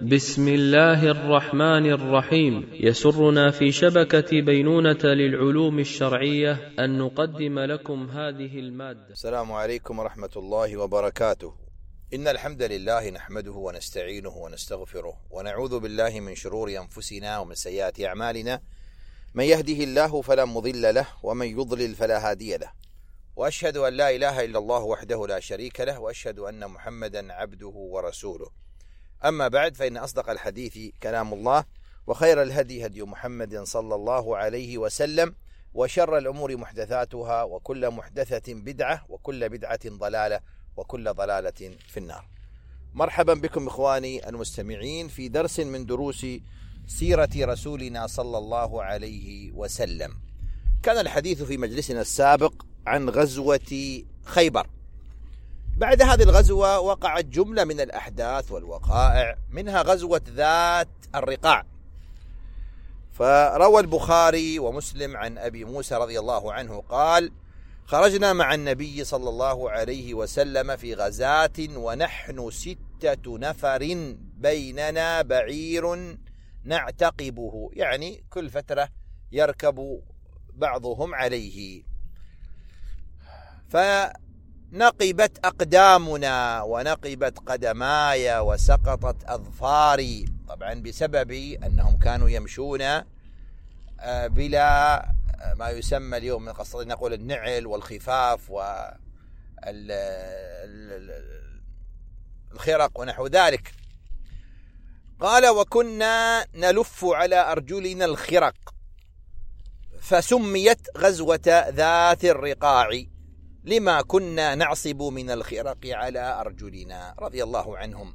بسم الله الرحمن الرحيم. يسرنا في شبكة بينونة للعلوم الشرعية أن نقدم لكم هذه المادة. السلام عليكم ورحمة الله وبركاته. إن الحمد لله نحمده ونستعينه ونستغفره ونعوذ بالله من شرور أنفسنا ومن سيئات أعمالنا. من يهده الله فلا مضل له ومن يضلل فلا هادي له. وأشهد أن لا إله إلا الله وحده لا شريك له وأشهد أن محمدا عبده ورسوله. أما بعد فإن أصدق الحديث كلام الله وخير الهدي هدي محمد صلى الله عليه وسلم وشر الأمور محدثاتها وكل محدثة بدعة وكل بدعة ضلالة وكل ضلالة في النار. مرحبا بكم إخواني المستمعين في درس من دروس سيرة رسولنا صلى الله عليه وسلم. كان الحديث في مجلسنا السابق عن غزوة خيبر. بعد هذه الغزوة وقعت جملة من الأحداث والوقائع منها غزوة ذات الرقاع. فروى البخاري ومسلم عن أبي موسى رضي الله عنه قال خرجنا مع النبي صلى الله عليه وسلم في غزاة ونحن ستة نفر بيننا بعير نعتقبه. يعني كل فترة يركب بعضهم عليه. فنقبت أقدامنا ونقبت قدماي وسقطت أظفاري. طبعا بسبب أنهم كانوا يمشون بلا ما يسمى اليوم من قصد نقول النعل والخفاف و الخرق ونحو ذلك. قال وكنا نلف على أرجلنا الخرق فسميت غزوة ذات الرقاع. لما كنا نعصب من الخرق على أرجلنا رضي الله عنهم.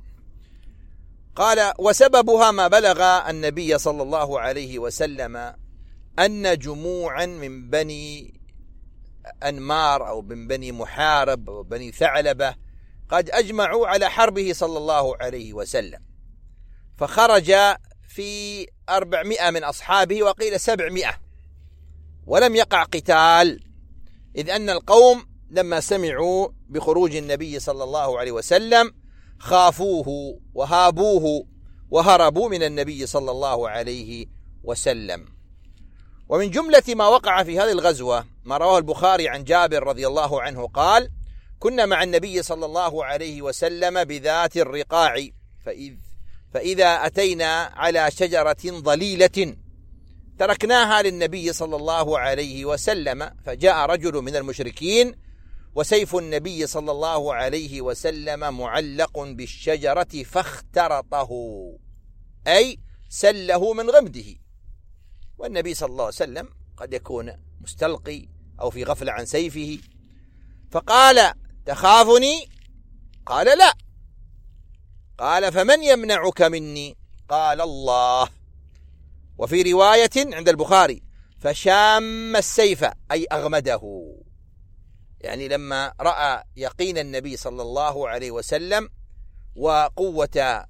قال وسببها ما بلغ النبي صلى الله عليه وسلم أن جموعا من بني أنمار أو من بني محارب أو بني ثعلبة قد أجمعوا على حربه صلى الله عليه وسلم. فخرج في أربعمائة من أصحابه وقيل سبعمائة. ولم يقع قتال إذ أن القوم لما سمعوا بخروج النبي صلى الله عليه وسلم خافوه وهابوه وهربوا من النبي صلى الله عليه وسلم. ومن جملة ما وقع في هذه الغزوة ما رواه البخاري عن جابر رضي الله عنه قال كنا مع النبي صلى الله عليه وسلم بذات الرقاع فإذ فإذا أتينا على شجرة ضليلة تركناها للنبي صلى الله عليه وسلم فجاء رجل من المشركين وسيف النبي صلى الله عليه وسلم معلق بالشجرة فاخترطه. أي سله من غمده. والنبي صلى الله عليه وسلم قد يكون مستلقي أو في غفلة عن سيفه. فقال تخافني؟ قال لا. قال فمن يمنعك مني؟ قال الله. وفي رواية عند البخاري فشام السيف أي أغمده. يعني لما رأى يقين النبي صلى الله عليه وسلم وقوة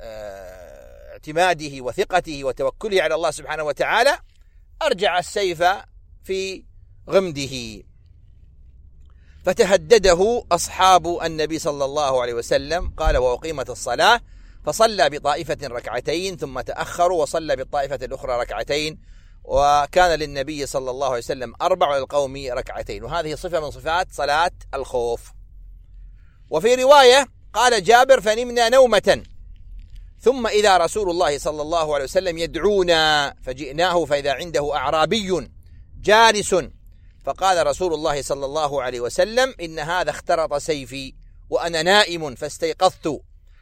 اعتماده وثقته وتوكله على الله سبحانه وتعالى أرجع السيف في غمده. فتهدده أصحاب النبي صلى الله عليه وسلم قال وأقيمت الصلاة. فصلى بطائفة ركعتين ثم تأخروا وصلى بالطائفة الأخرى ركعتين. وكان للنبي صلى الله عليه وسلم أربع للقوم ركعتين. وهذه صفة من صفات صلاة الخوف. وفي رواية قال جابر فنمنا نومة. ثم إذا رسول الله صلى الله عليه وسلم يدعونا فجئناه فإذا عنده أعرابي جالس. فقال رسول الله صلى الله عليه وسلم إن هذا اخترط سيفي وأنا نائم فاستيقظت.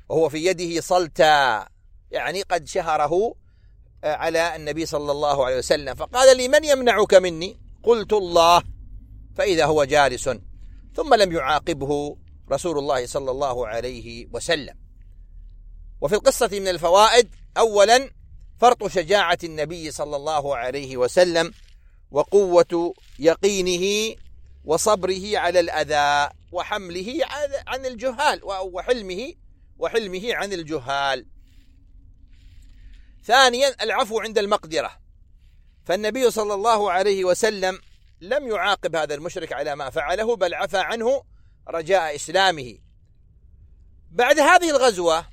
وهو في يده صلتا. يعني قد شهره على النبي صلى الله عليه وسلم. فقال لي من يمنعك مني؟ قلت الله. فإذا هو جالس. ثم لم يعاقبه رسول الله صلى الله عليه وسلم. وفي القصة من الفوائد أولا فرط شجاعة النبي صلى الله عليه وسلم وقوة يقينه وصبره على الأذى وحمله عن الجهال وحلمه وحلمه عن الجهال. ثانيا العفو عند المقدرة. فالنبي صلى الله عليه وسلم لم يعاقب هذا المشرك على ما فعله بل عفى عنه رجاء إسلامه. بعد هذه الغزوة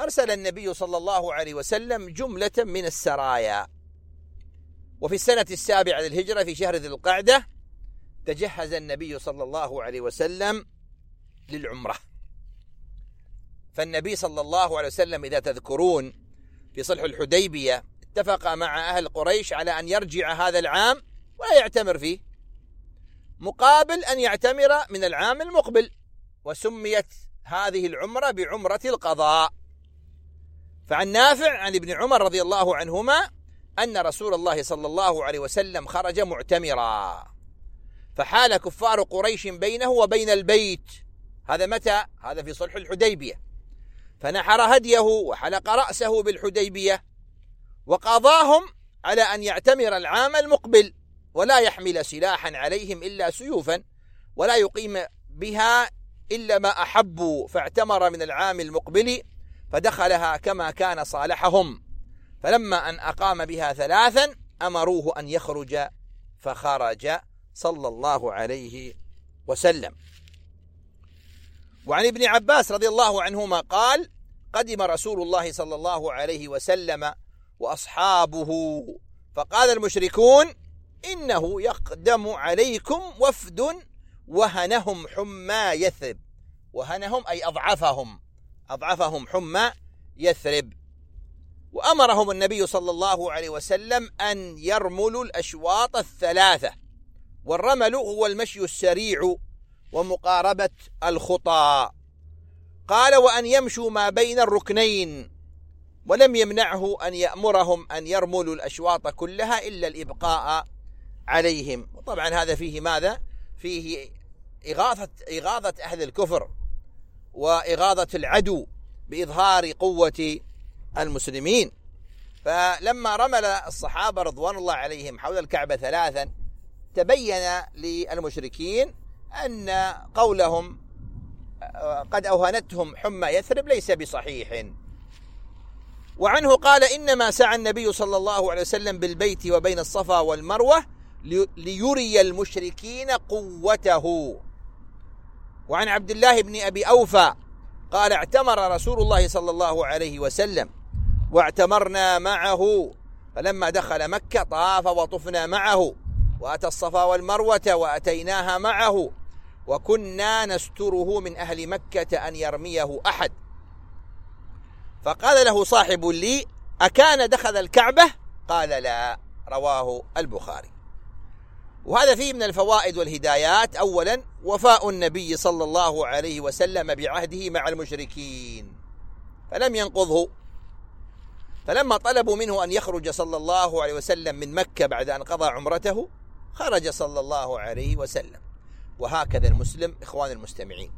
أرسل النبي صلى الله عليه وسلم جملة من السرايا. وفي السنة السابعة للهجرة في شهر ذي القعدة تجهز النبي صلى الله عليه وسلم للعمرة. فالنبي صلى الله عليه وسلم إذا تذكرون في صلح الحديبية اتفق مع أهل قريش على أن يرجع هذا العام ولا يعتمر فيه. مقابل أن يعتمر من العام المقبل وسميت هذه العمرة بعمرة القضاء. فعن نافع عن ابن عمر رضي الله عنهما أن رسول الله صلى الله عليه وسلم خرج معتمرا. فحال كفار قريش بينه وبين البيت. هذا متى؟ هذا في صلح الحديبية. فنحر هديه وحلق رأسه بالحديبية وقاضاهم على أن يعتمر العام المقبل ولا يحمل سلاحا عليهم إلا سيوفا ولا يقيم بها إلا ما أحبوا فاعتمر من العام المقبل فدخلها كما كان صالحهم. فلما أن أقام بها ثلاثا أمروه أن يخرج فخرج صلى الله عليه وسلم. وعن ابن عباس رضي الله عنهما قال قدم رسول الله صلى الله عليه وسلم وأصحابه فقال المشركون إنه يقدم عليكم وفد وهنهم حمى يثرب. وهنهم أي أضعفهم أضعفهم حمى يثرب. وأمرهم النبي صلى الله عليه وسلم أن يرملوا الأشواط الثلاثة والرمل هو المشي السريع ومقاربة الخطى. قال وأن يمشوا ما بين الركنين ولم يمنعه أن يأمرهم أن يرملوا الأشواط كلها إلا الإبقاء عليهم. وطبعا هذا فيه ماذا؟ فيه إغاثة اغاظه أهل الكفر واغاظه العدو بإظهار قوة المسلمين. فلما رمل الصحابة رضوان الله عليهم حول الكعبة ثلاثا تبين للمشركين أن قولهم قد أوهنتهم حمى يثرب ليس بصحيح. وعنه قال إنما سعى النبي صلى الله عليه وسلم بالبيت وبين الصفا والمروة ليري المشركين قوته. وعن عبد الله بن أبي أوفى قال اعتمر رسول الله صلى الله عليه وسلم واعتمرنا معه. فلما دخل مكة طاف وطفنا معه. وأتى الصفا والمروة وأتيناها معه وكنا نستره من أهل مكة أن يرميه أحد. فقال له صاحب لي أكان دخل الكعبة؟ قال لا رواه البخاري. وهذا فيه من الفوائد والهدايات. اولا وفاء النبي صلى الله عليه وسلم بعهده مع المشركين. فلم ينقضه. فلما طلبوا منه أن يخرج صلى الله عليه وسلم من مكة بعد أن قضى عمرته خرج صلى الله عليه وسلم. وهكذا المسلم إخوان المستمعين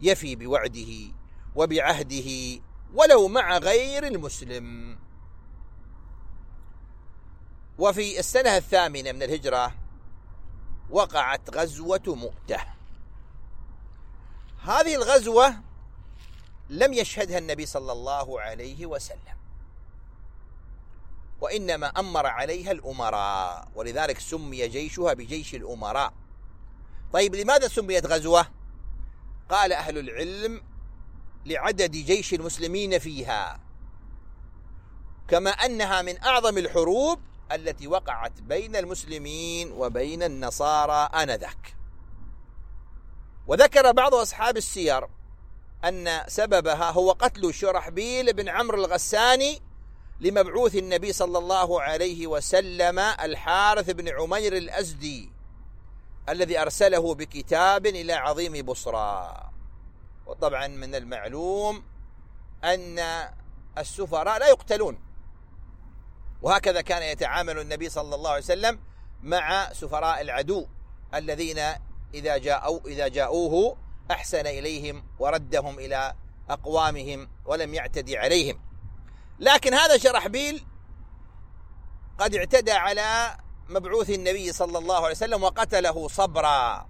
يفي بوعده وبعهده ولو مع غير المسلم. وفي السنة الثامنة من الهجرة وقعت غزوة مؤتة. هذه الغزوة لم يشهدها النبي صلى الله عليه وسلم. وإنما أمر عليها الأمراء ولذلك سمي جيشها بجيش الأمراء. طيب لماذا سميت غزوة؟ قال أهل العلم لعدد جيش المسلمين فيها كما أنها من أعظم الحروب التي وقعت بين المسلمين وبين النصارى آنذاك. وذكر بعض أصحاب السير أن سببها هو قتل شرحبيل بن عمرو الغساني لمبعوث النبي صلى الله عليه وسلم الحارث بن عمير الأزدي الذي أرسله بكتاب إلى عظيم بصرى. وطبعا من المعلوم أن السفراء لا يقتلون. وهكذا كان يتعامل النبي صلى الله عليه وسلم مع سفراء العدو الذين إذا جاءوا إذا جاءوه أحسن إليهم وردهم إلى أقوامهم ولم يعتدي عليهم. لكن هذا شرحبيل قد اعتدى على مبعوث النبي صلى الله عليه وسلم وقتله صبرا.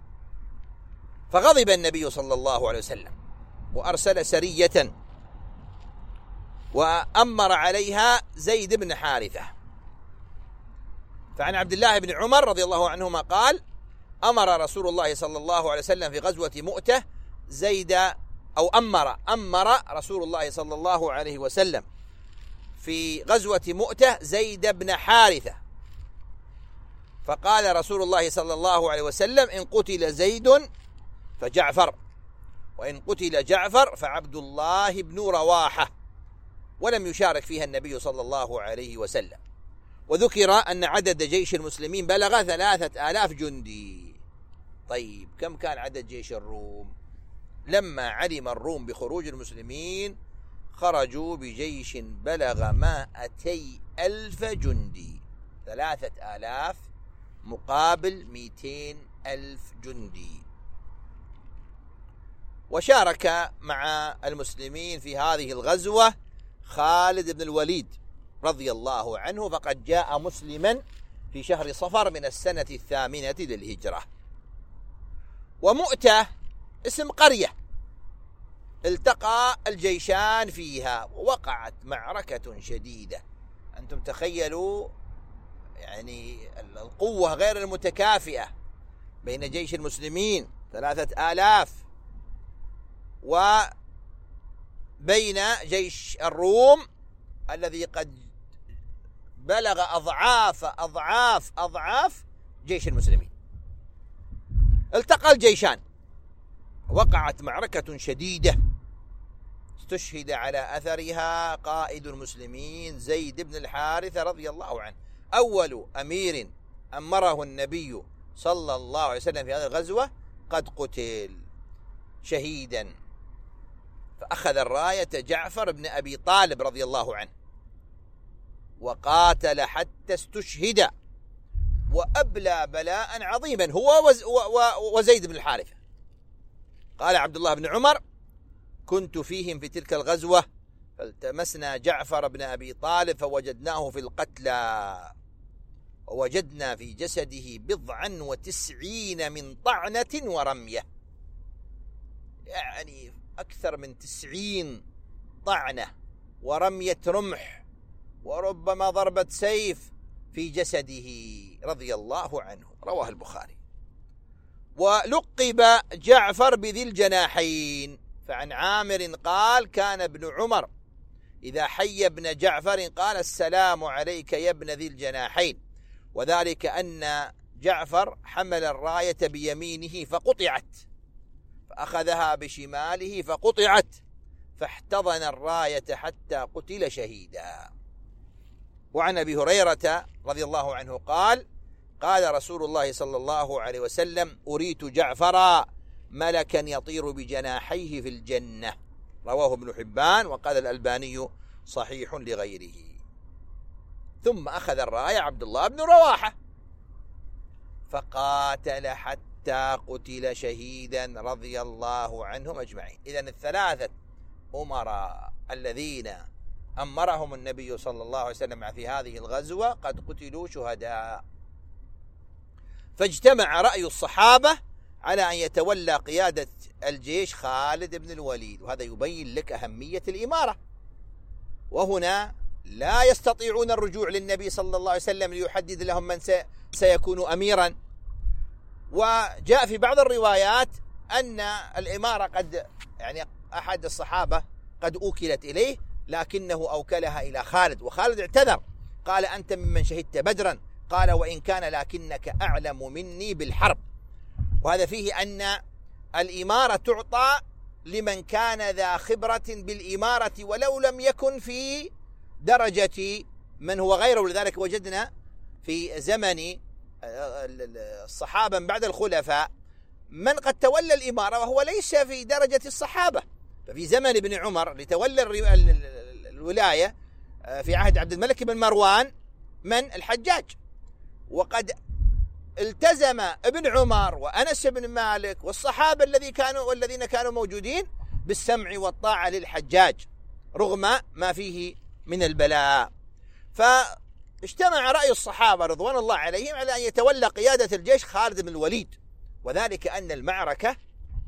فغضب النبي صلى الله عليه وسلم وأرسل سرية وأمر عليها زيد بن حارثة. فعن عبد الله بن عمر رضي الله عنهما قال أمر رسول الله صلى الله عليه وسلم في غزوة مؤتة زيد أو أمر أمر رسول الله صلى الله عليه وسلم. في غزوة مؤتة زيد بن حارثة. فقال رسول الله صلى الله عليه وسلم إن قتل زيد فجعفر وإن قتل جعفر فعبد الله بن رواحة. ولم يشارك فيها النبي صلى الله عليه وسلم. وذكر أن عدد جيش المسلمين بلغ ثلاثة آلاف جندي. طيب كم كان عدد جيش الروم؟ لما علم الروم بخروج المسلمين خرجوا بجيش بلغ مائتي ألف جندي ثلاثة آلاف مقابل مئتين ألف جندي. وشارك مع المسلمين في هذه الغزوة خالد بن الوليد رضي الله عنه فقد جاء مسلما في شهر صفر من السنة الثامنة للهجرة. ومؤتة اسم قرية. التقى الجيشان فيها ووقعت معركة شديدة. أنتم تخيلوا يعني القوة غير المتكافئة بين جيش المسلمين ثلاثة آلاف وبين جيش الروم الذي قد بلغ أضعاف أضعاف أضعاف جيش المسلمين. التقى الجيشان. وقعت معركة شديدة. استشهد على أثرها قائد المسلمين زيد بن الحارث رضي الله عنه. أول أمير أمره النبي صلى الله عليه وسلم في هذه الغزوة قد قتل شهيدا. فأخذ الراية جعفر بن أبي طالب رضي الله عنه وقاتل حتى استشهد وأبلى بلاء عظيما هو وزيد بن الحارثة قال عبد الله بن عمر كنت فيهم في تلك الغزوة فالتمسنا جعفر بن أبي طالب فوجدناه في القتلى ووجدنا في جسده بضعا وتسعين من طعنة ورمية. يعني أكثر من تسعين طعنة ورمية رمح وربما ضربة سيف في جسده رضي الله عنه. رواه البخاري. ولقب جعفر بذي الجناحين. فعن عامر قال كان ابن عمر إذا حي ابن جعفر قال السلام عليك يا ابن ذي الجناحين. وذلك أن جعفر حمل الراية بيمينه فقطعت فأخذها بشماله فقطعت فاحتضن الراية حتى قتل شهيدا. وعن أبي هريرة رضي الله عنه قال قال رسول الله صلى الله عليه وسلم أريت جعفرا ملكا يطير بجناحيه في الجنة. رواه ابن حبان وقال الألباني صحيح لغيره. ثم أخذ الرايه عبد الله بن رواحة. فقاتل حتى قتل شهيدا رضي الله عنهم أجمعين. اذا الثلاثة أمراء الذين أمرهم النبي صلى الله عليه وسلم في هذه الغزوة قد قتلوا شهداء. فاجتمع رأي الصحابة على أن يتولى قيادة الجيش خالد بن الوليد وهذا يبين لك أهمية الإمارة. وهنا لا يستطيعون الرجوع للنبي صلى الله عليه وسلم ليحدد لهم من سيكون أميرا. وجاء في بعض الروايات أن الإمارة قد يعني أحد الصحابة قد أوكلت إليه لكنه أوكلها إلى خالد وخالد اعتذر. قال أنت ممن شهدت بدرا. قال وإن كان لكنك أعلم مني بالحرب. وهذا فيه أن الإمارة تعطى لمن كان ذا خبرة بالإمارة ولو لم يكن في درجة من هو غيره. لذلك وجدنا في زمن الصحابة بعد الخلفاء من قد تولى الإمارة وهو ليس في درجة الصحابة. ففي زمن ابن عمر لتولى الولاية آه، في عهد عبد الملك بن مروان من الحجاج. وقد التزم ابن عمر وأنس بن مالك والصحابة الذي كانوا والذين كانوا موجودين بالسمع والطاعة للحجاج رغم ما فيه من البلاء. فاجتمع رأي الصحابة رضوان الله عليهم على أن يتولى قيادة الجيش خالد بن الوليد وذلك أن المعركة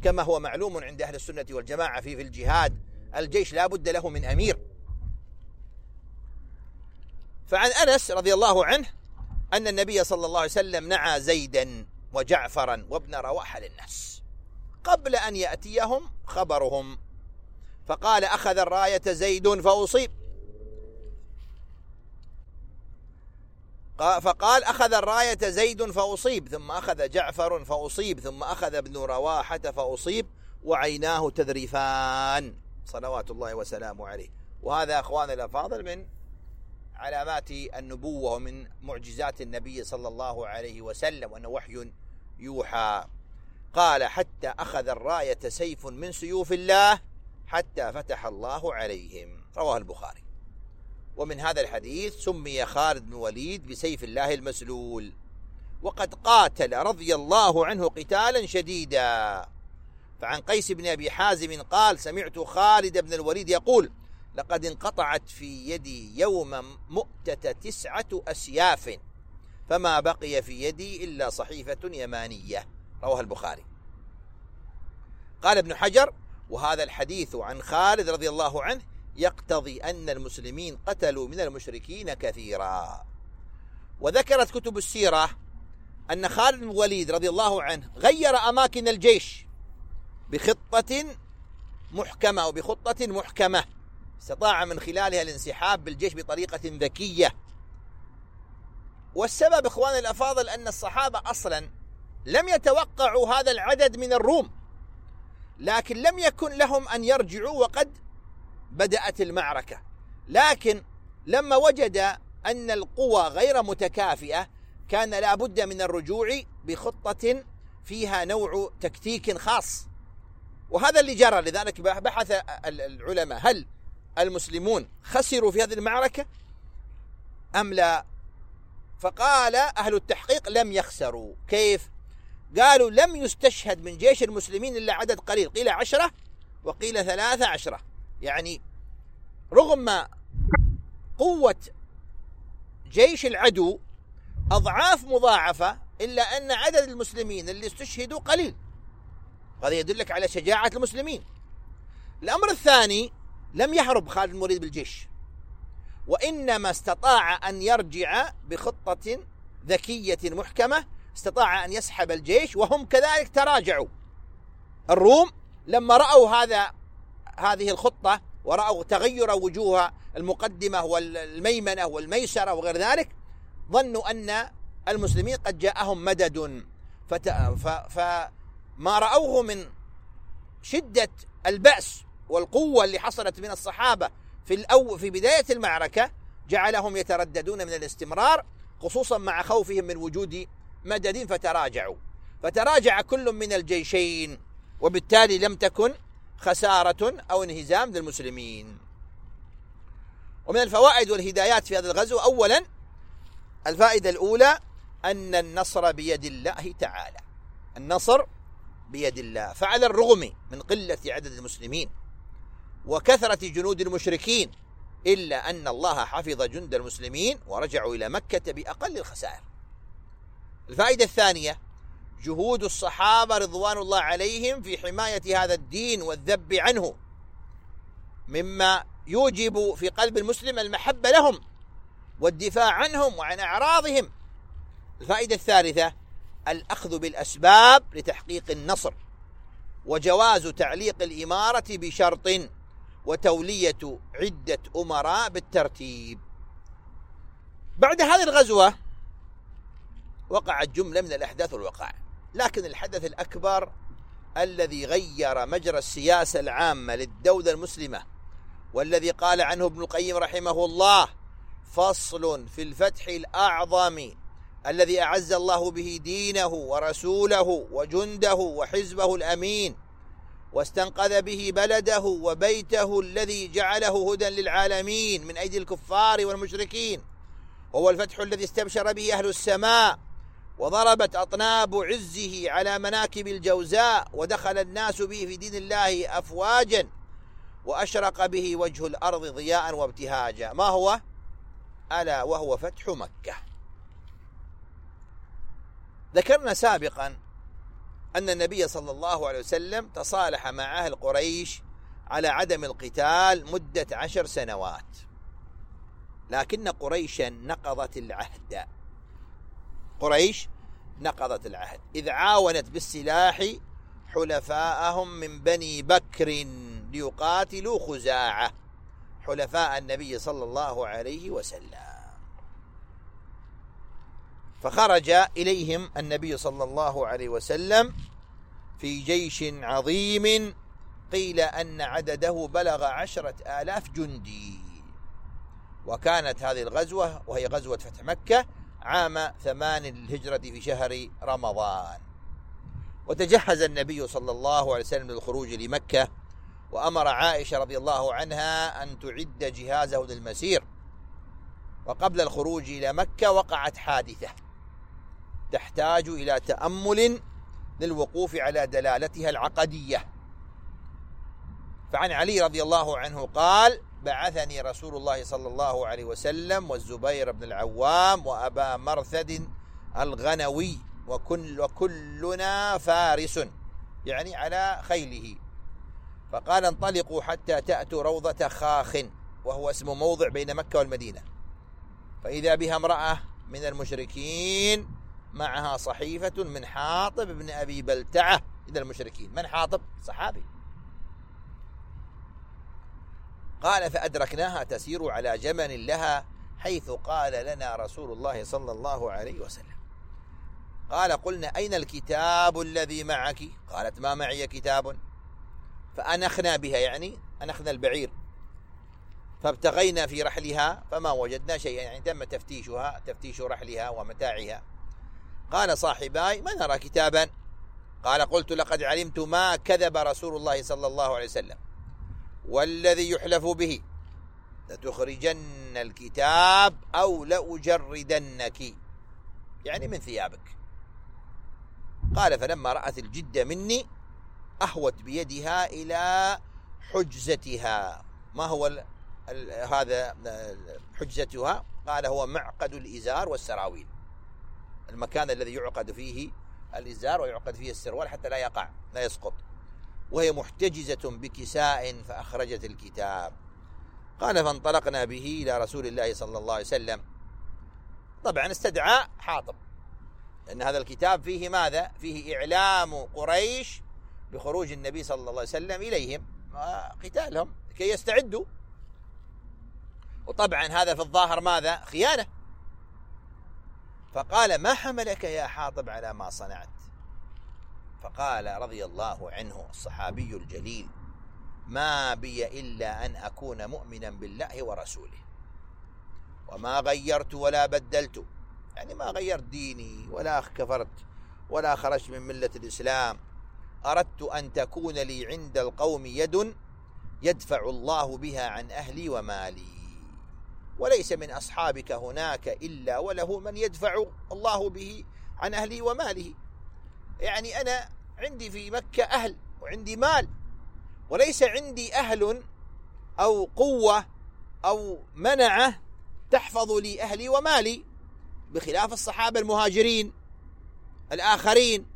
كما هو معلوم عند أهل السنة والجماعة في في الجهاد الجيش لا بد له من أمير. فعن أنس رضي الله عنه أن النبي صلى الله عليه وسلم نعى زيدا وجعفرا وابن رواحة للناس. قبل أن يأتيهم خبرهم. فقال أخذ الراية زيد فأصيب. فقال أخذ الراية زيد فأصيب ثم أخذ جعفر فأصيب ثم أخذ ابن رواحة فأصيب وعيناه تذرفان. صلوات الله وسلامه عليه. وهذا أخواننا الأفاضل من علامات النبوة ومن معجزات النبي صلى الله عليه وسلم وأنه وحي يوحى. قال حتى أخذ الراية سيف من سيوف الله حتى فتح الله عليهم. رواه البخاري. ومن هذا الحديث سمي خالد بن وليد بسيف الله المسلول. وقد قاتل رضي الله عنه قتالا شديدا. فعن قيس بن أبي حازم قال سمعت خالد بن الوليد يقول لقد انقطعت في يدي يوم مؤتة تسعة أسياف فما بقي في يدي إلا صحيفة يمانية. رواه البخاري. قال ابن حجر وهذا الحديث عن خالد رضي الله عنه يقتضي أن المسلمين قتلوا من المشركين كثيرا. وذكرت كتب السيرة أن خالد بن الوليد رضي الله عنه غير أماكن الجيش بخطة محكمة أو بخطة محكمة. استطاع من خلالها الانسحاب بالجيش بطريقة ذكية. والسبب إخواني الأفاضل أن الصحابة أصلا لم يتوقعوا هذا العدد من الروم لكن لم يكن لهم أن يرجعوا وقد بدأت المعركة. لكن لما وجد أن القوى غير متكافئة كان لا بد من الرجوع بخطة فيها نوع تكتيك خاص. وهذا اللي جرى لذلك بحث العلماء. هل المسلمون خسروا في هذه المعركة أم لا؟ فقال أهل التحقيق لم يخسروا. كيف؟ قالوا لم يستشهد من جيش المسلمين إلا عدد قليل. قيل عشرة وقيل ثلاثة عشرة. يعني رغم قوة جيش العدو أضعاف مضاعفة إلا أن عدد المسلمين اللي استشهدوا قليل. هذا يدلك على شجاعة المسلمين. الأمر الثاني لم يهرب خالد المريد بالجيش وإنما استطاع أن يرجع بخطة ذكية محكمة استطاع أن يسحب الجيش وهم كذلك تراجعوا الروم لما رأوا هذا هذه الخطة ورأوا تغير وجوه المقدمة والميمنة والميسرة وغير ذلك ظنوا أن المسلمين قد جاءهم مدد. فما رأوه من شدة البأس والقوة اللي حصلت من الصحابة في الأو في بداية المعركة جعلهم يترددون من الاستمرار خصوصا مع خوفهم من وجود مدد فتراجعوا. فتراجع كل من الجيشين وبالتالي لم تكن خسارة أو انهزام للمسلمين. ومن الفوائد والهدايات في هذا الغزو أولا الفائدة الأولى أن النصر بيد الله تعالى. النصر بيد الله فعلى الرغم من قلة عدد المسلمين. وكثرة جنود المشركين إلا أن الله حفظ جند المسلمين ورجعوا إلى مكة بأقل الخسائر. الفائدة الثانية جهود الصحابة رضوان الله عليهم في حماية هذا الدين والذب عنه مما يوجب في قلب المسلم المحبة لهم والدفاع عنهم وعن أعراضهم. الفائدة الثالثة الأخذ بالأسباب لتحقيق النصر وجواز تعليق الإمارة بشرط وتولية عدة أمراء بالترتيب. بعد هذه الغزوة وقعت جملة من الأحداث والوقائع لكن الحدث الأكبر الذي غير مجرى السياسة العامة للدولة المسلمة والذي قال عنه ابن القيم رحمه الله فصل في الفتح الأعظم الذي أعز الله به دينه ورسوله وجنده وحزبه الأمين. واستنقذ به بلده وبيته الذي جعله هدى للعالمين من أيدي الكفار والمشركين. هو الفتح الذي استبشر به أهل السماء وضربت أطناب عزه على مناكب الجوزاء ودخل الناس به في دين الله أفواجا وأشرق به وجه الأرض ضياء وابتهاجا. ما هو؟ ألا وهو فتح مكة. ذكرنا سابقا أن النبي صلى الله عليه وسلم تصالح مع أهل قريش على عدم القتال مدة عشر سنوات. لكن قريشا نقضت العهد. قريش نقضت العهد. إذ عاونت بالسلاح حلفاءهم من بني بكر ليقاتلوا خزاعة. حلفاء النبي صلى الله عليه وسلم. فخرج إليهم النبي صلى الله عليه وسلم في جيش عظيم قيل أن عدده بلغ عشرة آلاف جندي. وكانت هذه الغزوة وهي غزوة فتح مكة عام ثمان الهجرة في شهر رمضان. وتجهز النبي صلى الله عليه وسلم للخروج لمكة وأمر عائشة رضي الله عنها أن تعد جهازه للمسير. وقبل الخروج إلى مكة وقعت حادثة. تحتاج إلى تأمل للوقوف على دلالتها العقدية. فعن علي رضي الله عنه قال بعثني رسول الله صلى الله عليه وسلم والزبير بن العوام وأبا مرثد الغنوي وكل وكلنا فارس يعني على خيله. فقال انطلقوا حتى تأتوا روضة خاخ وهو اسم موضع بين مكة والمدينة. فإذا بها امرأة من المشركين معها صحيفة من حاطب بن أبي بلتعة. إلى المشركين من حاطب؟ صحابي. قال فأدركناها تسير على جمل لها حيث قال لنا رسول الله صلى الله عليه وسلم. قال قلنا أين الكتاب الذي معك؟ قالت ما معي كتاب. فأنخنا بها يعني أنخنا البعير. فابتغينا في رحلها فما وجدنا شيئا يعني تم تفتيشها تفتيش رحلها ومتاعها. قال صاحباي ما نرى كتابا؟ قال قلت لقد علمت ما كذب رسول الله صلى الله عليه وسلم. والذي يحلف به؟ لتخرجن الكتاب أو لأجردنك. يعني من ثيابك. قال فلما رأت الجد مني أهوت بيدها إلى حجزتها. ما هو ال ال هذا حجزتها؟ قال هو معقد الإزار والسراويل. المكان الذي يعقد فيه الإزار ويعقد فيه السروال حتى لا يقع لا يسقط. وهي محتجزة بكساء فأخرجت الكتاب. قال فانطلقنا به إلى رسول الله صلى الله عليه وسلم. طبعا استدعى حاطب. لأن هذا الكتاب فيه ماذا؟ فيه إعلام قريش بخروج النبي صلى الله عليه وسلم إليهم قتالهم كي يستعدوا. وطبعا هذا في الظاهر ماذا؟ خيانة. فقال ما حملك يا حاطب على ما صنعت؟ فقال رضي الله عنه الصحابي الجليل ما بي إلا أن أكون مؤمنا بالله ورسوله. وما غيرت ولا بدلت. يعني ما غيرت ديني ولا كفرت ولا خرجت من ملة الإسلام. أردت أن تكون لي عند القوم يد يدفع الله بها عن أهلي ومالي. وليس من أصحابك هناك إلا وله من يدفع الله به عن أهلي وماله. يعني أنا عندي في مكة أهل وعندي مال وليس عندي أهل أو قوة أو منعة تحفظ لي أهلي ومالي بخلاف الصحابة المهاجرين الآخرين.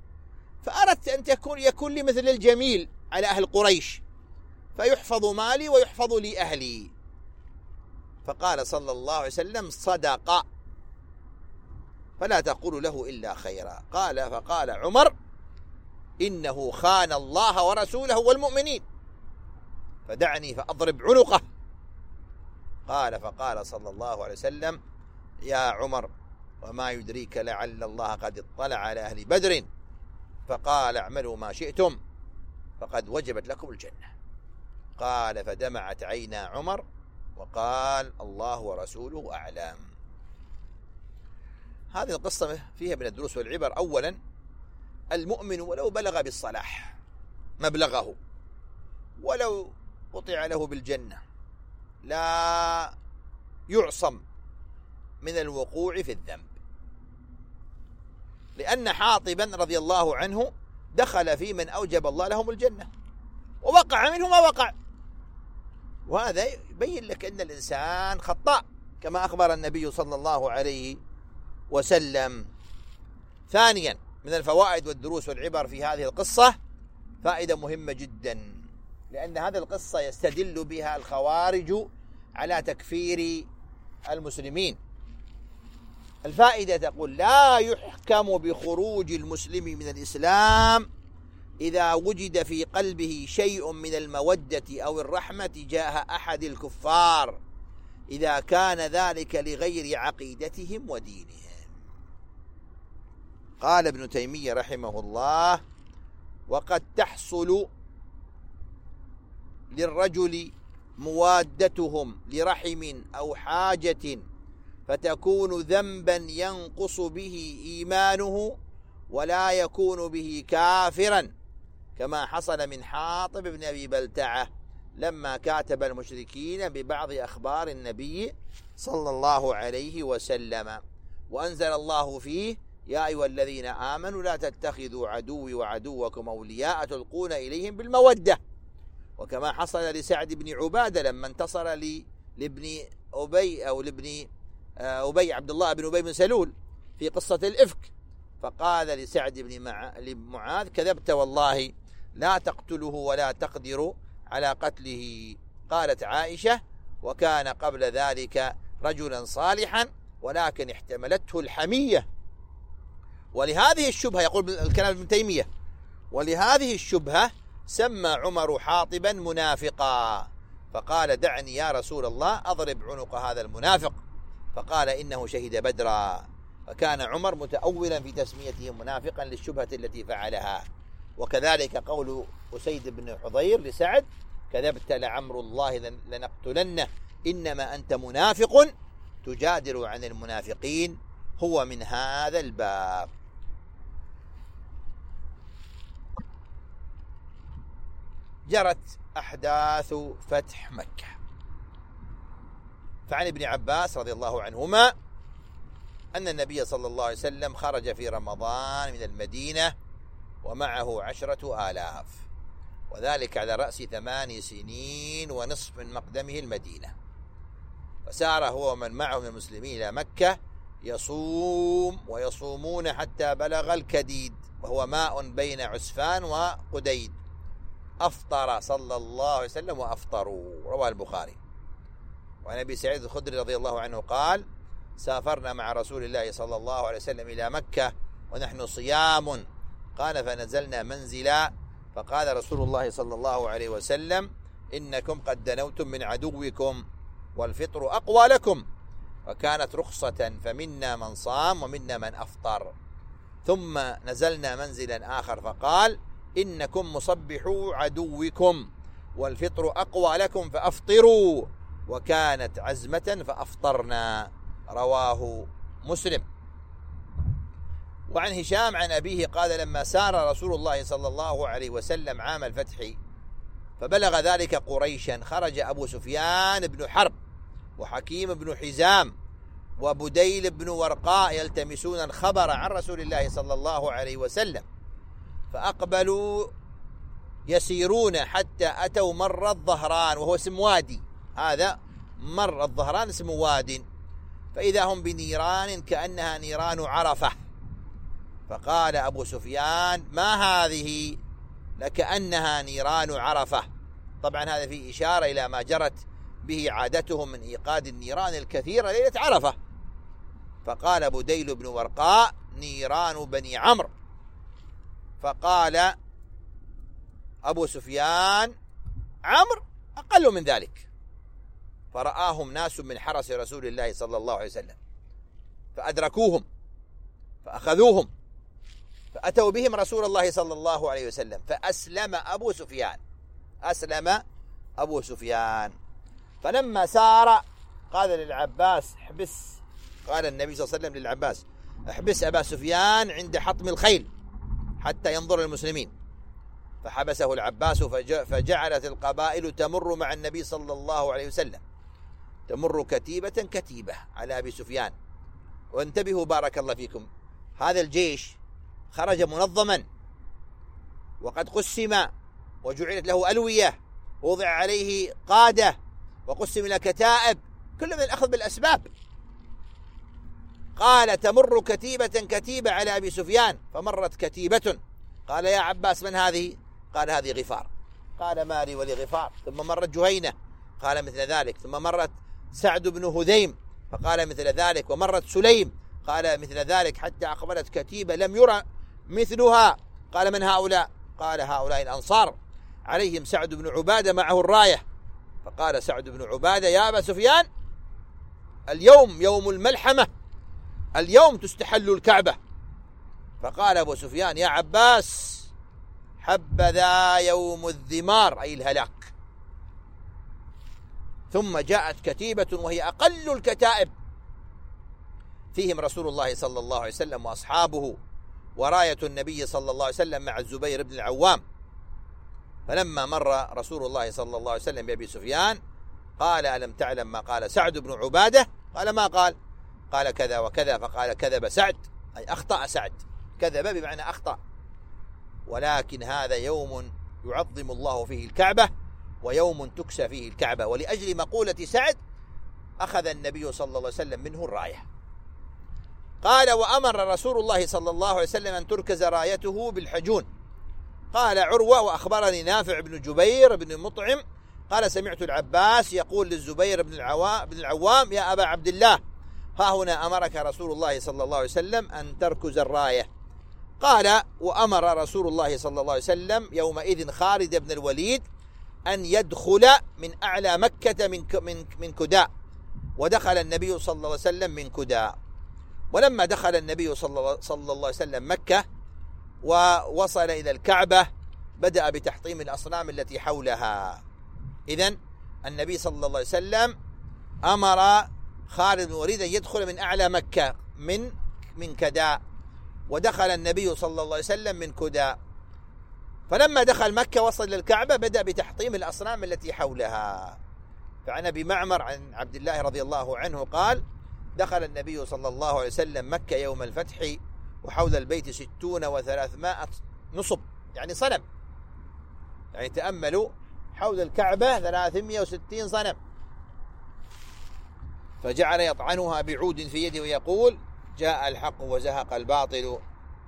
فأردت أن تكون يكون لي مثل الجميل على أهل قريش فيحفظ مالي ويحفظ لي أهلي. فقال صلى الله عليه وسلم صدق. فلا تقول له إلا خيرا. قال فقال عمر إنه خان الله ورسوله والمؤمنين. فدعني فأضرب عنقه. قال فقال صلى الله عليه وسلم يا عمر وما يدريك لعل الله قد اطلع على أهل بدر. فقال اعملوا ما شئتم فقد وجبت لكم الجنة. قال فدمعت عينا عمر وقال الله ورسوله أعلم. هذه القصة فيها من الدروس والعبر. أولا المؤمن ولو بلغ بالصلاح مبلغه ولو قطع له بالجنة لا يعصم من الوقوع في الذنب. لأن حاطبا رضي الله عنه دخل في من أوجب الله لهم الجنة ووقع منه ما وقع. وهذا يبين لك أن الإنسان خطاء كما أخبر النبي صلى الله عليه وسلم. ثانيا من الفوائد والدروس والعبر في هذه القصة فائدة مهمة جدا لأن هذه القصة يستدل بها الخوارج على تكفير المسلمين. الفائدة تقول لا يحكم بخروج المسلم من الإسلام إذا وجد في قلبه شيء من المودة أو الرحمة تجاه أحد الكفار. إذا كان ذلك لغير عقيدتهم ودينهم. قال ابن تيمية رحمه الله وقد تحصل للرجل موادتهم لرحم أو حاجة فتكون ذنبا ينقص به إيمانه ولا يكون به كافرا. كما حصل من حاطب بن أبي بلتعة لما كاتب المشركين ببعض أخبار النبي صلى الله عليه وسلم. وأنزل الله فيه يا أيها الذين آمنوا لا تتخذوا عدوي وعدوكم أولياء تلقون إليهم بالمودة. وكما حصل لسعد بن عبادة لما انتصر لابن أبي أو لابن آه، أبي عبد الله بن أبي بن سلول في قصة الإفك. فقال لسعد بن معاذ كذبت والله لا تقتله ولا تقدر على قتله. قالت عائشة وكان قبل ذلك رجلا صالحا ولكن احتملته الحمية. ولهذه الشبهة يقول الكلام ابن تيمية ولهذه الشبهة سمى عمر حاطبا منافقا. فقال دعني يا رسول الله أضرب عنق هذا المنافق. فقال إنه شهد بدرا. فكان عمر متأولا في تسميته منافقا للشبهة التي فعلها. وكذلك قول أسيد بن حضير لسعد كذبت لعمر الله لنقتلنه إنما أنت منافق تجادل عن المنافقين هو من هذا الباب. جرت أحداث فتح مكة. فعن ابن عباس رضي الله عنهما أن النبي صلى الله عليه وسلم خرج في رمضان من المدينة ومعه عشرة آلاف. وذلك على رأس ثمان سنين ونصف من مقدمه المدينة. وسار هو ومن معه من المسلمين إلى مكة يصوم ويصومون حتى بلغ الكديد وهو ماء بين عسفان وقديد. أفطر صلى الله عليه وسلم وأفطروا. رواه البخاري. وعن أبي سعيد الخدري رضي الله عنه قال سافرنا مع رسول الله صلى الله عليه وسلم إلى مكة ونحن صيام. قال فنزلنا منزلا فقال رسول الله صلى الله عليه وسلم إنكم قد دنوتم من عدوكم والفطر أقوى لكم وكانت رخصة فمنا من صام ومنا من أفطر. ثم نزلنا منزلا آخر فقال إنكم مصبحوا عدوكم والفطر أقوى لكم فأفطروا وكانت عزمة فأفطرنا. رواه مسلم. وعن هشام عن أبيه قال لما سار رسول الله صلى الله عليه وسلم عام الفتح فبلغ ذلك قريشا خرج أبو سفيان بن حرب وحكيم بن حزام وبديل بن ورقاء يلتمسون الخبر عن رسول الله صلى الله عليه وسلم فأقبلوا يسيرون حتى أتوا مر الظهران وهو اسم وادي. هذا مر الظهران اسم واد. فإذا هم بنيران كأنها نيران عرفة. فقال أبو سفيان ما هذه؟ لكأنها نيران عرفة. طبعا هذا فيه إشارة إلى ما جرت به عادتهم من إيقاد النيران الكثيرة ليلة عرفة. فقال بديل بن ورقاء نيران بني عمرو. فقال أبو سفيان عمرو أقل من ذلك. فرآهم ناس من حرس رسول الله صلى الله عليه وسلم فأدركوهم فأخذوهم فأتوا بهم رسول الله صلى الله عليه وسلم فأسلم أبو سفيان. أسلم أبو سفيان. فلما سار قال للعباس احبس. قال النبي صلى الله عليه وسلم للعباس احبس أبا سفيان عند حطم الخيل حتى ينظر المسلمين. فحبسه العباس فجعلت القبائل تمر مع النبي صلى الله عليه وسلم. تمر كتيبة كتيبة على أبي سفيان. وانتبهوا بارك الله فيكم. هذا الجيش خرج منظما. وقد قسم وجعلت له ألوية. ووضع عليه قادة. وقسم إلى كتائب. كل من الأخذ بالأسباب. قال تمر كتيبة كتيبة على أبي سفيان. فمرت كتيبة. قال يا عباس من هذه؟ قال هذه غفار. قال مالي ولغفار ثم مرت جهينة. قال مثل ذلك. ثم مرت سعد بن هذيم. فقال مثل ذلك. ومرت سليم. قال مثل ذلك. حتى أقبلت كتيبة. لم يرى مثلها. قال من هؤلاء؟ قال هؤلاء الأنصار. عليهم سعد بن عبادة معه الراية. فقال سعد بن عبادة يا أبا سفيان اليوم يوم الملحمة اليوم تستحل الكعبة. فقال أبو سفيان يا عباس حبذا يوم الذمار. أي الهلاك. ثم جاءت كتيبة وهي أقل الكتائب. فيهم رسول الله صلى الله عليه وسلم وأصحابه. وراية النبي صلى الله عليه وسلم مع الزبير بن العوام. فلما مر رسول الله صلى الله عليه وسلم بأبي سفيان قال ألم تعلم ما قال سعد بن عبادة؟ قال ما قال؟ قال كذا وكذا فقال كذب سعد أي أخطأ سعد. كذب بمعنى أخطأ. ولكن هذا يوم يعظم الله فيه الكعبة ويوم تكسى فيه الكعبة. ولأجل مقولة سعد أخذ النبي صلى الله عليه وسلم منه الراية. قال وأمر رسول الله صلى الله عليه وسلم أن تركز رايته بالحجون. قال عروة وأخبرني نافع بن جبير بن مطعم. قال سمعت العباس يقول للزبير بن العوام, بن العوام يا أبا عبد الله ها هنا أمرك رسول الله صلى الله عليه وسلم أن تركز الراية. قال وأمر رسول الله صلى الله عليه وسلم يومئذ خالد بن الوليد أن يدخل من أعلى مكة من من من كداء. ودخل النبي صلى الله عليه وسلم من كداء. ولما دخل النبي صلى الله عليه وسلم مكة ووصل إلى الكعبة بدأ بتحطيم الأصنام التي حولها. إذا النبي صلى الله عليه وسلم أمر خالد بن أن يدخل من أعلى مكة من من كداء. ودخل النبي صلى الله عليه وسلم من كداء. فلما دخل مكة وصل للكعبة بدأ بتحطيم الأصنام التي حولها. فعن أبي معمر عن عبد الله رضي الله عنه قال دخل النبي صلى الله عليه وسلم مكة يوم الفتح وحول البيت ستون وثلاثمائة نصب يعني صنم. يعني تأملوا حول الكعبة ثلاثمائة وستين صنم. فجعل يطعنها بعود في يده ويقول جاء الحق وزهق الباطل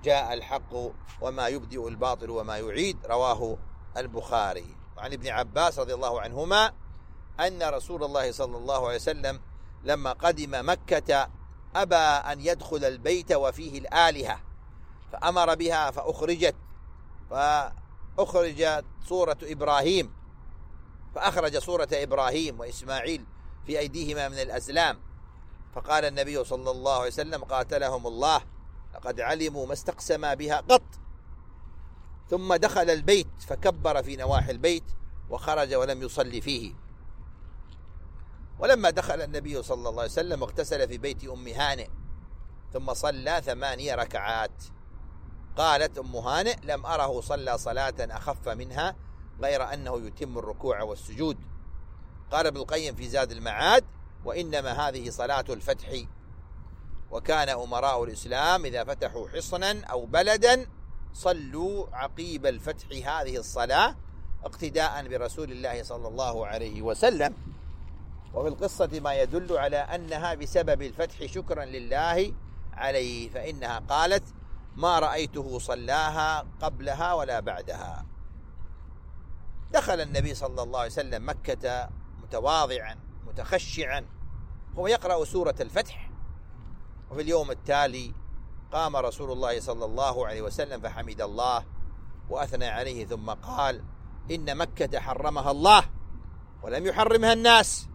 جاء الحق وما يبدئ الباطل وما يعيد رواه البخاري. وعن ابن عباس رضي الله عنهما أن رسول الله صلى الله عليه وسلم لما قدم مكة أبى أن يدخل البيت وفيه الآلهة فأمر بها فأخرجت فأخرجت صورة إبراهيم فأخرج صورة إبراهيم وإسماعيل في أيديهما من الأسلام فقال النبي صلى الله عليه وسلم قاتلهم الله لقد علموا ما استقسما بها قط. ثم دخل البيت فكبر في نواحي البيت وخرج ولم يصلي فيه. ولما دخل النبي صلى الله عليه وسلم اغتسل في بيت أم هانئ ثم صلى ثمانية ركعات. قالت أم هانئ لم أره صلى صلاة أخف منها غير أنه يتم الركوع والسجود. قال ابن القيم في زاد المعاد وإنما هذه صلاة الفتح. وكان أمراء الإسلام إذا فتحوا حصنا أو بلدا صلوا عقيب الفتح. هذه الصلاة اقتداء برسول الله صلى الله عليه وسلم. وفي القصة ما يدل على أنها بسبب الفتح شكرا لله عليه فإنها قالت ما رأيته صلاها قبلها ولا بعدها. دخل النبي صلى الله عليه وسلم مكة متواضعا متخشعا. هو يقرأ سورة الفتح وفي اليوم التالي قام رسول الله صلى الله عليه وسلم فحمد الله وأثنى عليه ثم قال إن مكة حرمها الله ولم يحرمها الناس.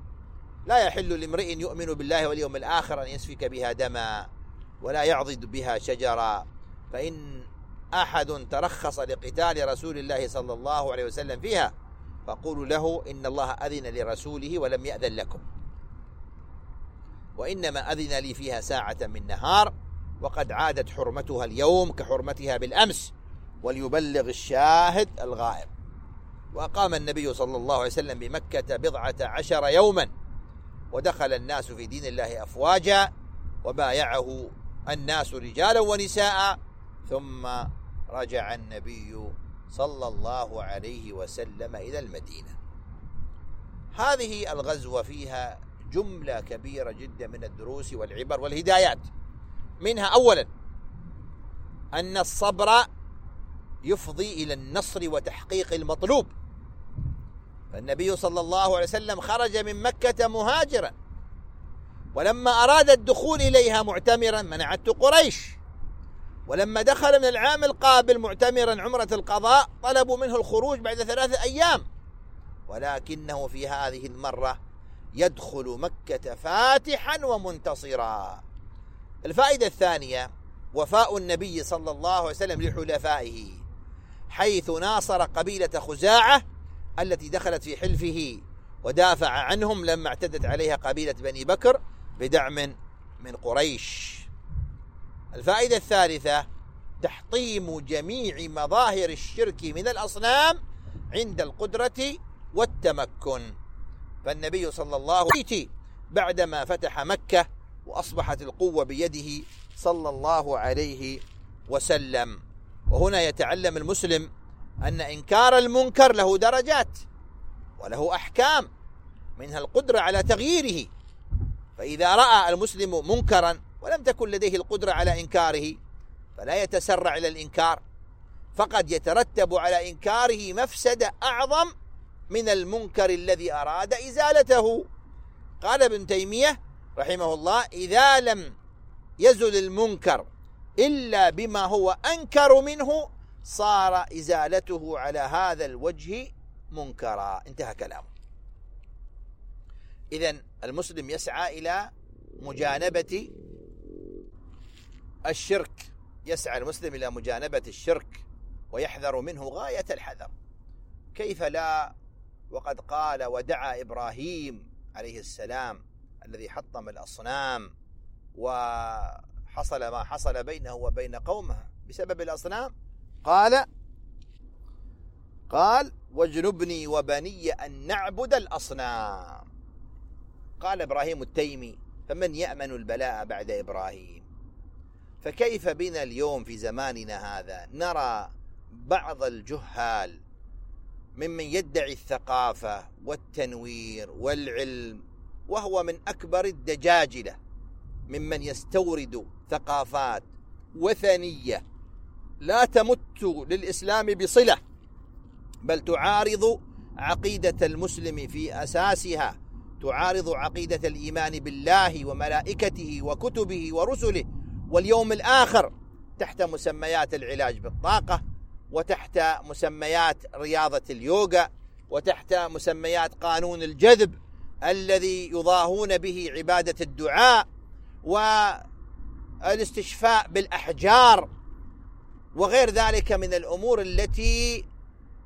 لا يحل لامرئ يؤمن بالله واليوم الآخر أن يسفك بها دما ولا يعضد بها شجرا. فإن أحد ترخص لقتال رسول الله صلى الله عليه وسلم فيها فقولوا له إن الله أذن لرسوله ولم يأذن لكم. وإنما أذن لي فيها ساعة من نهار وقد عادت حرمتها اليوم كحرمتها بالأمس وليبلغ الشاهد الغائب. وأقام النبي صلى الله عليه وسلم بمكة بضعة عشر يوما. ودخل الناس في دين الله أفواجا وبايعه الناس رجالا ونساء ثم رجع النبي صلى الله عليه وسلم إلى المدينة. هذه الغزوة فيها جملة كبيرة جدا من الدروس والعبر والهدايات. منها أولا أن الصبر يفضي إلى النصر وتحقيق المطلوب. فالنبي صلى الله عليه وسلم خرج من مكة مهاجرا. ولما أراد الدخول إليها معتمرا منعته قريش. ولما دخل من العام القابل معتمرا عمرة القضاء طلبوا منه الخروج بعد ثلاثة أيام. ولكنه في هذه المرة يدخل مكة فاتحا ومنتصرا. الفائدة الثانية وفاء النبي صلى الله عليه وسلم لحلفائه حيث ناصر قبيلة خزاعة التي دخلت في حلفه ودافع عنهم لما اعتدت عليها قبيلة بني بكر بدعم من قريش. الفائدة الثالثة تحطيم جميع مظاهر الشرك من الأصنام عند القدرة والتمكن. فالنبي صلى الله عليه وسلم بعدما فتح مكة وأصبحت القوة بيده صلى الله عليه وسلم. وهنا يتعلم المسلم أن إنكار المنكر له درجات وله أحكام منها القدرة على تغييره. فإذا رأى المسلم منكرا ولم تكن لديه القدرة على إنكاره فلا يتسرع إلى الإنكار. فقد يترتب على إنكاره مفسدة أعظم من المنكر الذي أراد إزالته. قال ابن تيمية رحمه الله إذا لم يزل المنكر إلا بما هو أنكر منه صار إزالته على هذا الوجه منكرا. انتهى كلامه. إذا المسلم يسعى إلى مجانبة الشرك. يسعى المسلم إلى مجانبة الشرك ويحذر منه غاية الحذر. كيف لا؟ وقد قال ودعا إبراهيم عليه السلام الذي حطم الأصنام وحصل ما حصل بينه وبين قومه بسبب الأصنام. قال قال واجنبني وبني أن نعبد الأصنام. قال إبراهيم التيمي فمن يأمن البلاء بعد إبراهيم؟ فكيف بنا اليوم في زماننا هذا؟ نرى بعض الجهال ممن يدعي الثقافة والتنوير والعلم وهو من أكبر الدجاجلة ممن يستورد ثقافات وثنية لا تمت للإسلام بصلة بل تعارض عقيدة المسلم في أساسها تعارض عقيدة الإيمان بالله وملائكته وكتبه ورسله واليوم الآخر تحت مسميات العلاج بالطاقة وتحت مسميات رياضة اليوغا وتحت مسميات قانون الجذب الذي يضاهون به عبادة الدعاء والإستشفاء بالأحجار وغير ذلك من الأمور التي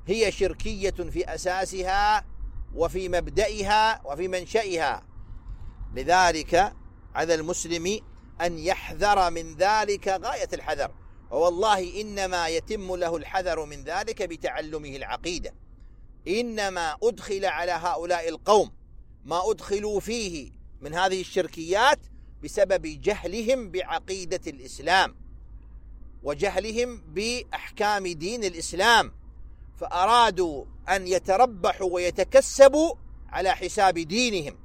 هي شركية في أساسها وفي مبدئها وفي منشئها لذلك على المسلم أن يحذر من ذلك غاية الحذر. ووالله إنما يتم له الحذر من ذلك بتعلمه العقيدة. إنما أدخل على هؤلاء القوم ما أدخلوا فيه من هذه الشركيات بسبب جهلهم بعقيدة الإسلام. وجهلهم بأحكام دين الإسلام فأرادوا أن يتربحوا ويتكسبوا على حساب دينهم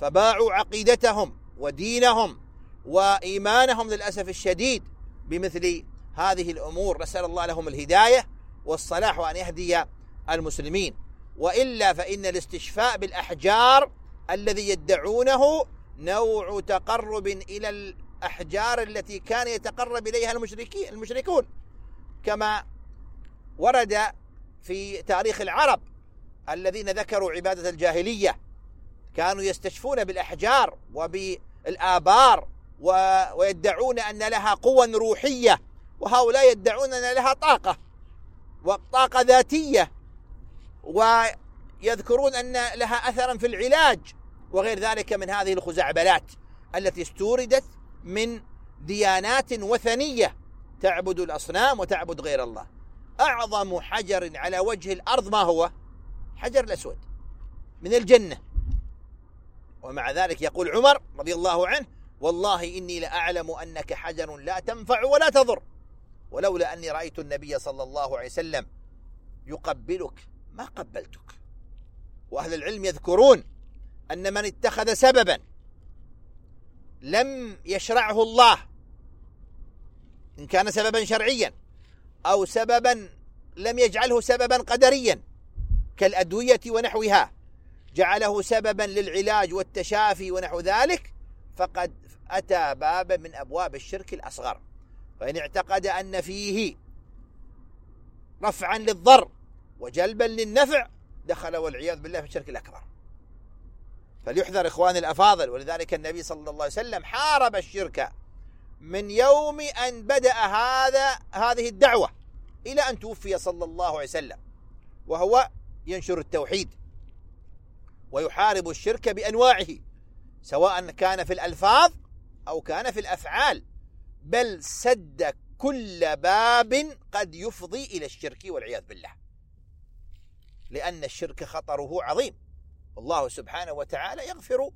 فباعوا عقيدتهم ودينهم وإيمانهم للأسف الشديد بمثل هذه الأمور. نسأل الله لهم الهداية والصلاح وأن يهدي المسلمين. وإلا فإن الاستشفاء بالأحجار الذي يدعونه نوع تقرب إلى الأحجار التي كان يتقرب إليها المشركين المشركون. كما ورد في تاريخ العرب الذين ذكروا عبادة الجاهلية. كانوا يستشفون بالأحجار وبالآبار ويدعون أن لها قوى روحية. وهؤلاء يدعون أن لها طاقة وطاقة ذاتية. ويذكرون أن لها أثرا في العلاج. وغير ذلك من هذه الخزعبلات التي استوردت من ديانات وثنية تعبد الأصنام وتعبد غير الله. أعظم حجر على وجه الأرض ما هو؟ حجر الأسود من الجنة. ومع ذلك يقول عمر رضي الله عنه والله إني لأعلم أنك حجر لا تنفع ولا تضر. ولولا أني رأيت النبي صلى الله عليه وسلم يقبلك ما قبلتك. وأهل العلم يذكرون أن من اتخذ سببا لم يشرعه الله. إن كان سببا شرعيا أو سببا لم يجعله سببا قدريا كالأدوية ونحوها. جعله سببا للعلاج والتشافي ونحو ذلك فقد أتى بابا من أبواب الشرك الأصغر. فإن اعتقد أن فيه رفعا للضر وجلبا للنفع دخل والعياذ بالله في الشرك الأكبر. فليحذر إخواني الأفاضل. ولذلك النبي صلى الله عليه وسلم حارب الشرك من يوم أن بدأ هذا هذه الدعوة إلى أن توفي صلى الله عليه وسلم وهو ينشر التوحيد ويحارب الشرك بأنواعه سواء كان في الألفاظ أو كان في الأفعال بل سد كل باب قد يفضي إلى الشرك والعياذ بالله. لأن الشرك خطره عظيم. والله سبحانه وتعالى يغفر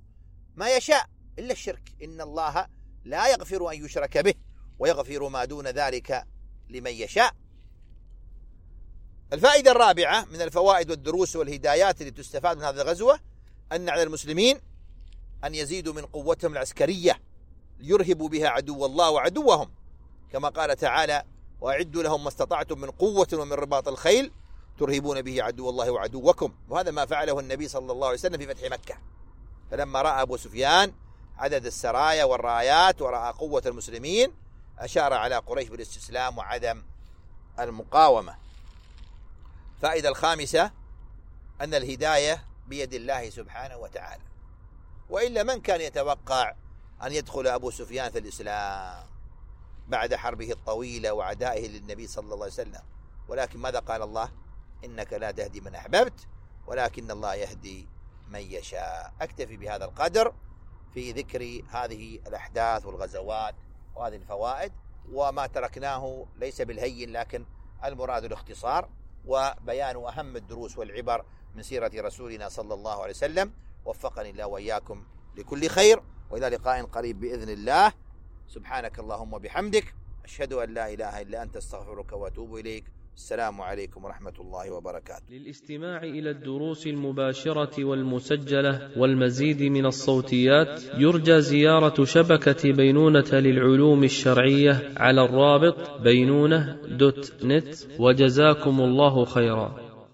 ما يشاء إلا الشرك. إن الله لا يغفر أن يشرك به ويغفر ما دون ذلك لمن يشاء. الفائدة الرابعة من الفوائد والدروس والهدايات التي تستفاد من هذه الغزوة أن على المسلمين أن يزيدوا من قوتهم العسكرية ليرهبوا بها عدو الله وعدوهم. كما قال تعالى وأعدوا لهم ما استطعتم من قوة ومن رباط الخيل ترهبون به عدو الله وعدوكم. وهذا ما فعله النبي صلى الله عليه وسلم في فتح مكة. فلما رأى أبو سفيان عدد السرايا والرايات ورأى قوة المسلمين أشار على قريش بالاستسلام وعدم المقاومة. فائدة الخامسة أن الهداية بيد الله سبحانه وتعالى. وإلا من كان يتوقع أن يدخل أبو سفيان في الإسلام بعد حربه الطويلة وعدائه للنبي صلى الله عليه وسلم؟ ولكن ماذا قال الله؟ إنك لا تهدي من أحببت ولكن الله يهدي من يشاء. أكتفي بهذا القدر في ذكر هذه الأحداث والغزوات وهذه الفوائد وما تركناه ليس بالهين لكن المراد الاختصار وبيان أهم الدروس والعبر من سيرة رسولنا صلى الله عليه وسلم. وفقني الله وإياكم لكل خير وإلى لقاء قريب بإذن الله. سبحانك اللهم وبحمدك أشهد أن لا إله إلا أنت أستغفرك وأتوب إليك. السلام عليكم ورحمة الله وبركاته. للاستماع إلى الدروس المباشرة والمسجلة والمزيد من الصوتيات يرجى زيارة شبكة بينونة للعلوم الشرعية على الرابط بينونة دوت نت وجزاكم الله خيرا.